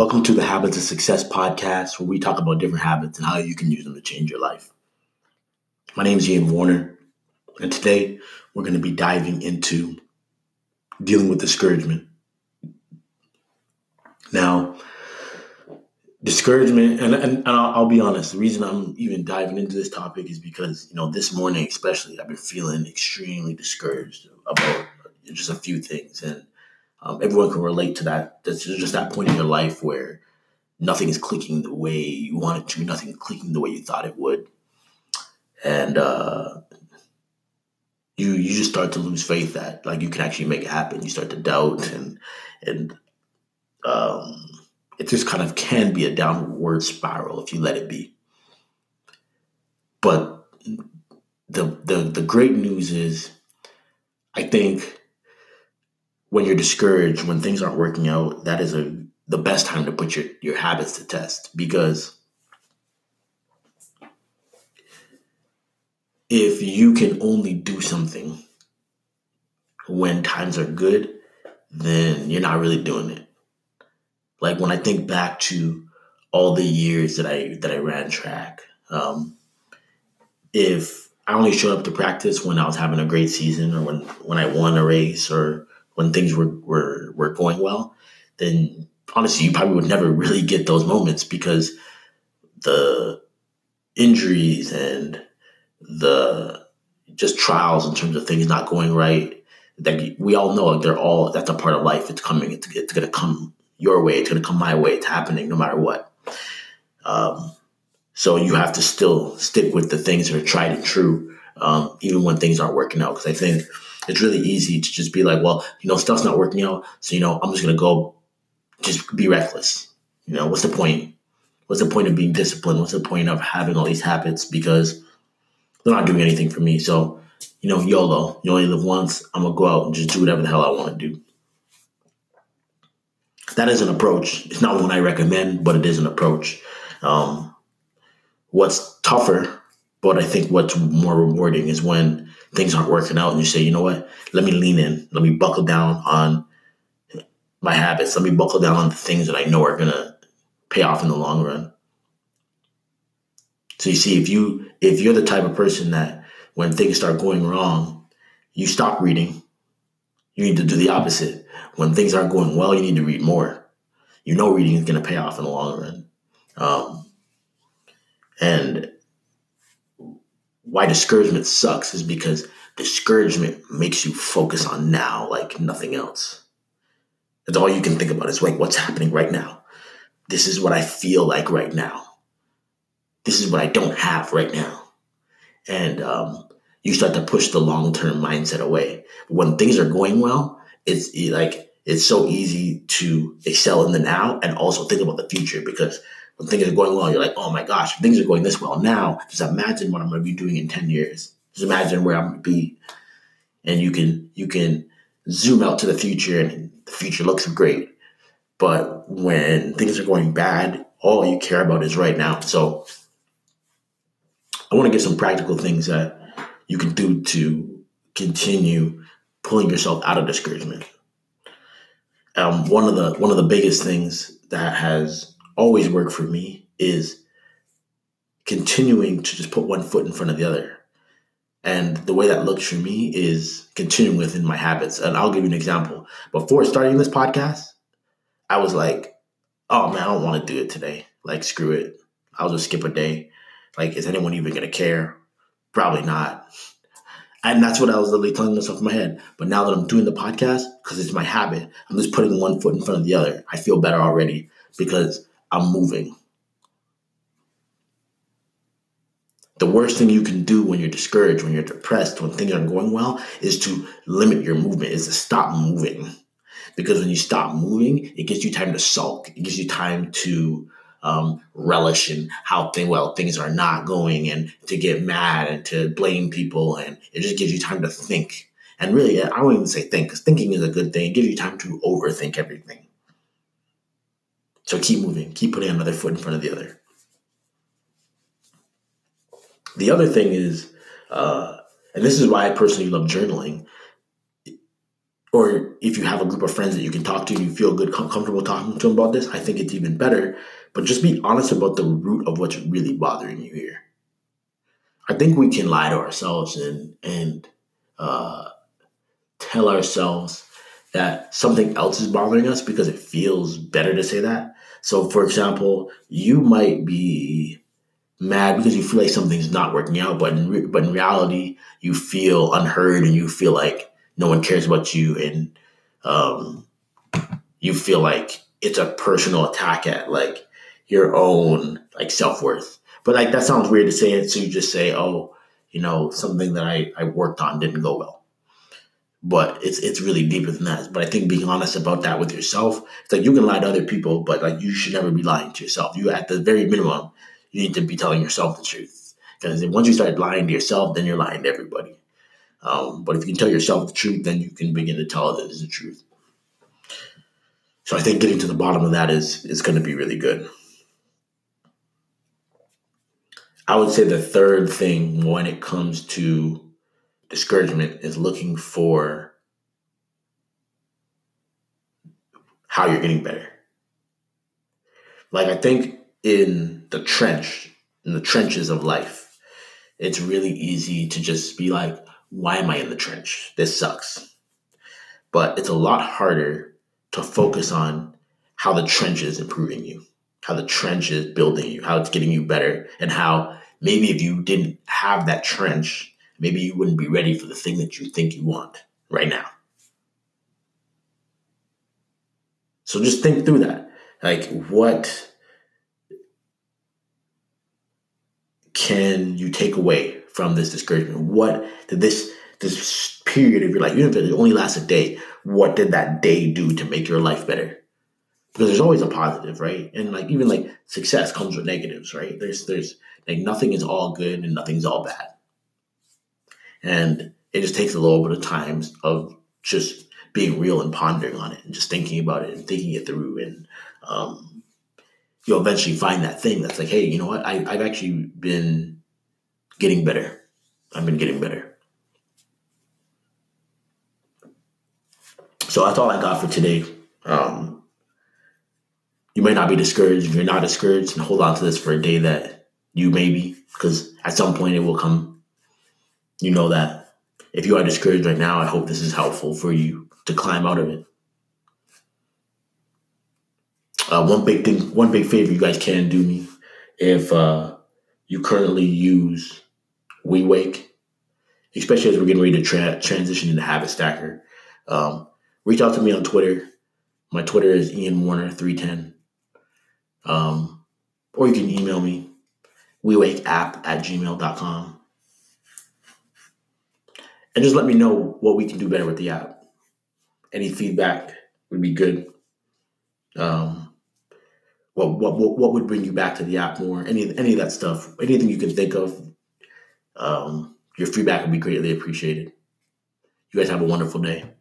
Welcome to the Habits of Success podcast, where we talk about different habits and how you can use them to change your life. My name is Ian Warner, and today we're going to be diving into dealing with discouragement. Now, discouragement, and, and, and I'll, I'll, be honest, the reason I'm even diving into this topic is because, you know, this morning especially, I've been feeling extremely discouraged about just a few things. And um, everyone can relate to that. That's just that point in your life where nothing is clicking the way you want it to, nothing clicking the way you thought it would, and uh, you you just start to lose faith that like you can actually make it happen. You start to doubt, and and um, it just kind of can be a downward spiral if you let it be. But the the the great news is, I think when you're discouraged, when things aren't working out, that is a the best time to put your, your habits to test because if you can only do something when times are good, then you're not really doing it. Like when I think back to all the years that I that I ran track, um, if I only showed up to practice when I was having a great season or when when I won a race or when things were, were, were going well, then honestly, you probably would never really get those moments because the injuries and the just trials in terms of things not going right that we all know they're all that's a part of life. It's coming. It's, it's going to come your way. It's going to come my way. It's happening no matter what. Um, so you have to still stick with the things that are tried and true um, even when things aren't working out. Because i think it's really easy to just be like, well, you know, stuff's not working out. So, you know, I'm just to go just be reckless. You know, what's the point? What's the point of being disciplined? What's the point of having all these habits? Because they're not doing anything for me. So, you know, YOLO, you only live once. I'm to go out and just do whatever the hell I want to do. That is an approach. It's not one I recommend, but it is an approach. Um, what's tougher, but I think what's more rewarding is when things aren't working out and you say, you know what, let me lean in, let me buckle down on my habits, let me buckle down on the things that I know are gonna pay off in the long run. So you see, if you if you're the type of person that when things start going wrong, you stop reading, you need to do the opposite. When things aren't going well, you need to read more. You know reading is gonna pay off in the long run. Um, and why discouragement sucks is because discouragement makes you focus on now like nothing else. That's all you can think about is like what's happening right now. This is what I feel like right now. This is what I don't have right now. And um, you start to push the long term mindset away. When things are going well, it's like it's so easy to excel in the now and also think about the future because when things are going well, you're like, oh my gosh, things are going this well now. Just imagine what I'm going to be doing in 10 years. Just imagine where I'm going to be. And you can, you can zoom out to the future and the future looks great. But when things are going bad, all you care about is right now. So I want to give some practical things that you can do to continue pulling yourself out of discouragement. Um, one of the one of the biggest things that has always worked for me is continuing to just put one foot in front of the other. And the way that looks for me is continuing within my habits. And I'll give you an example. Before starting this podcast, I was like, oh man, I don't want to do it today. Like, screw it. I'll just skip a day. Like, is anyone even going to care? Probably not. And that's what I was literally telling myself in my head. But now that I'm doing the podcast, because it's my habit, I'm just putting one foot in front of the other. I feel better already because I'm moving. The worst thing you can do when you're discouraged, when you're depressed, when things aren't going well, is to limit your movement, is to stop moving. Because when you stop moving, it gives you time to sulk. It gives you time to um, relish in how thing, well things are not going, and to get mad and to blame people, and it just gives you time to think. And really, I won't even say think, because thinking is a good thing. It gives you time to overthink everything. So keep moving, keep putting another foot in front of the other. The other thing is, uh, and this is why I personally love journaling. or if you have a group of friends that you can talk to and you feel good, com- comfortable talking to them about this, I think it's even better. But just be honest about the root of what's really bothering you here. I think we can lie to ourselves and and uh, tell ourselves that something else is bothering us because it feels better to say that. So, for example, you might be mad because you feel like something's not working out, but in re- but in reality, you feel unheard and you feel like no one cares about you, and um, you feel like it's a personal attack at like your own like self worth. But like that sounds weird to say it, so you just say, "Oh, you know, something that I I worked on didn't go well." But it's it's really deeper than that. But I think being honest about that with yourself, it's like you can lie to other people, but like you should never be lying to yourself. You at the very minimum, you need to be telling yourself the truth. Because once you start lying to yourself, then you're lying to everybody. Um, but if you can tell yourself the truth, then you can begin to tell others the truth. So I think getting to the bottom of that is is going to be really good. I would say the third thing when it comes to discouragement is looking for how you're getting better. Like I think in the trench, in the trenches of life, it's really easy to just be like, why am I in the trench? This sucks. But it's a lot harder to focus on how the trench is improving you, how the trench is building you, how it's getting you better, and how maybe if you didn't have that trench, maybe you wouldn't be ready for the thing that you think you want right now. So just think through that. Like, what can you take away from this discouragement? What did this this period of your life, even if it only lasts a day, what did that day do to make your life better? Because there's always a positive, right? And like even like success comes with negatives, right? There's there's like nothing is all good and nothing's all bad. And it just takes a little bit of time of just being real and pondering on it and just thinking about it and thinking it through. And um, you'll eventually find that thing that's like, hey, you know what? I, I've actually been getting better. I've been getting better. So that's all I got for today. Um, you might not be discouraged. If you're not discouraged, and hold on to this for a day that you may be, because at some point it will come. You know that. If you are discouraged right now, I hope this is helpful for you to climb out of it. Uh, one big thing, one big favor you guys can do me, if uh, you currently use WeWake, especially as we're getting ready to tra- transition into Habit Stacker, um, reach out to me on Twitter. My Twitter is Ian Warner three ten. Um, or you can email me, WeWakeApp at gmail.com. And just let me know what we can do better with the app. Any feedback would be good. Um, what, what, what, what would bring you back to the app more? Any, any of that stuff, anything you can think of, um, your feedback would be greatly appreciated. You guys have a wonderful day.